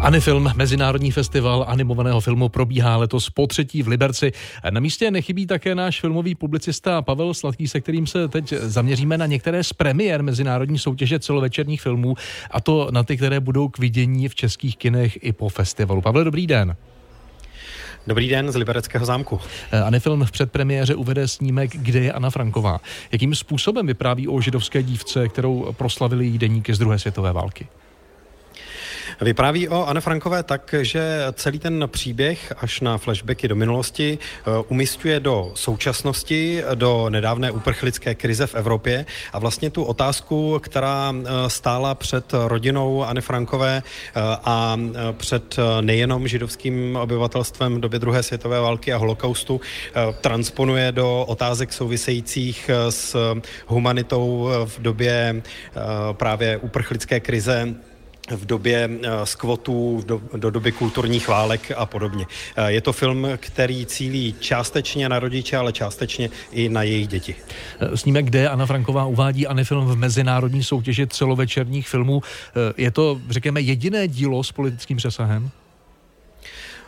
Anifilm, Mezinárodní festival animovaného filmu, probíhá letos po třetí v Liberci. Na místě nechybí také náš filmový publicista Pavel Sladký, se kterým se teď zaměříme na některé z premiér Mezinárodní soutěže celovečerních filmů, a to na ty, které budou k vidění v českých kinech i po festivalu. Pavel, dobrý den. Dobrý den z Libereckého zámku. Anifilm v předpremiéře uvede snímek Kde je Anna Franková. Jakým způsobem vypráví o židovské dívce, kterou proslavili jí deníky z druhé světové války? Vypráví o Anne Frankové tak, že celý ten příběh až na flashbacky do minulosti eh, umistuje do současnosti, do nedávné uprchlické krize v Evropě. A vlastně tu otázku, která eh, stála před rodinou Anne Frankové eh, a před nejenom židovským obyvatelstvem v době druhé světové války a holokaustu, transponuje do otázek souvisejících s humanitou v době právě uprchlické krize v době skvotů, do, do doby kulturních válek a podobně. Eh, je to film, který cílí částečně na rodiče, ale částečně i na jejich děti. Eh, snímek, kde Anna Franková uvádí Anifilm v mezinárodní soutěži celovečerních filmů. Eh, je to, řekněme, jediné dílo s politickým přesahem?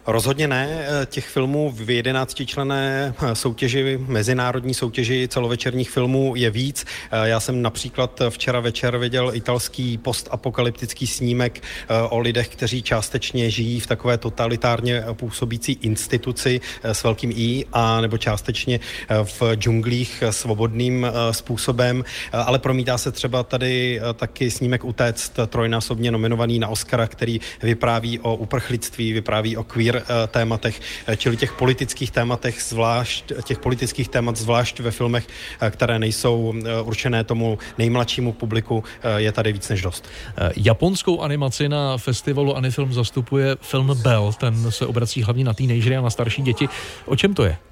Rozhodně ne. Eh, těch filmů v 11 člené eh, soutěži, mezinárodní soutěži celovečerních filmů je víc. Eh, já jsem například včera večer viděl italský postapokalyptický snímek o lidech, kteří částečně žijí v takové totalitárně působící instituci s velkým I, a nebo částečně v džunglích svobodným způsobem. Ale promítá se třeba tady taky snímek Utéct, trojnásobně nominovaný na Oscara, který vypráví o uprchlictví, vypráví o queer Eh, tématech, eh, čili těch politických tématech zvlášť, těch politických témat zvlášť ve filmech, eh, které nejsou určené tomu nejmladšímu publiku, je tady víc než dost. Japonskou animaci na festivalu Anifilm zastupuje film Bell, ten se obrací hlavně na teenagery a na starší děti. O čem to je?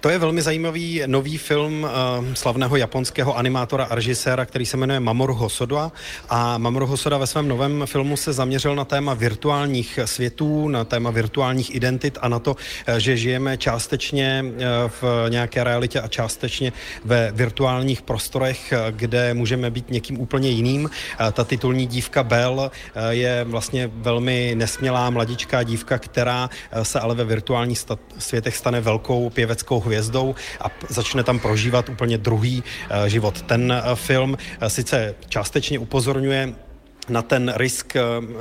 To je velmi zajímavý nový film uh, slavného japonského animátora a režiséra, který se jmenuje Mamoru Hosoda. A Mamoru Hosoda ve svém novém filmu se zaměřil na téma virtuálních světů, na téma virtuálních identit a na to, eh, že žijeme částečně uh, v nějaké realitě a částečně ve virtuálních prostorech, kde můžeme být někým úplně jiným. Ta titulní dívka Bell je vlastně velmi nesmělá mladičká dívka, která se ale ve virtuálních světech stane velkou pěveckou hvězdou a začne tam prožívat úplně druhý eh, život. Ten eh, film eh, sice částečně upozorňuje na ten risk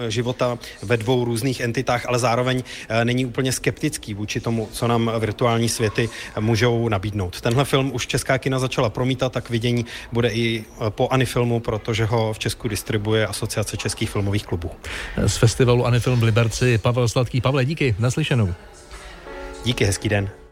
života ve dvou různých entitách, ale zároveň není úplně skeptický vůči tomu, co nám virtuální světy můžou nabídnout. Tenhle film už česká kina začala promítat, tak vidění bude i po Anifilmu, protože ho v Česku distribuje Asociace českých filmových klubů. Z festivalu Anifilm v Liberci Pavel Sladký. Pavle, díky, naslyšenou. Díky, hezký den.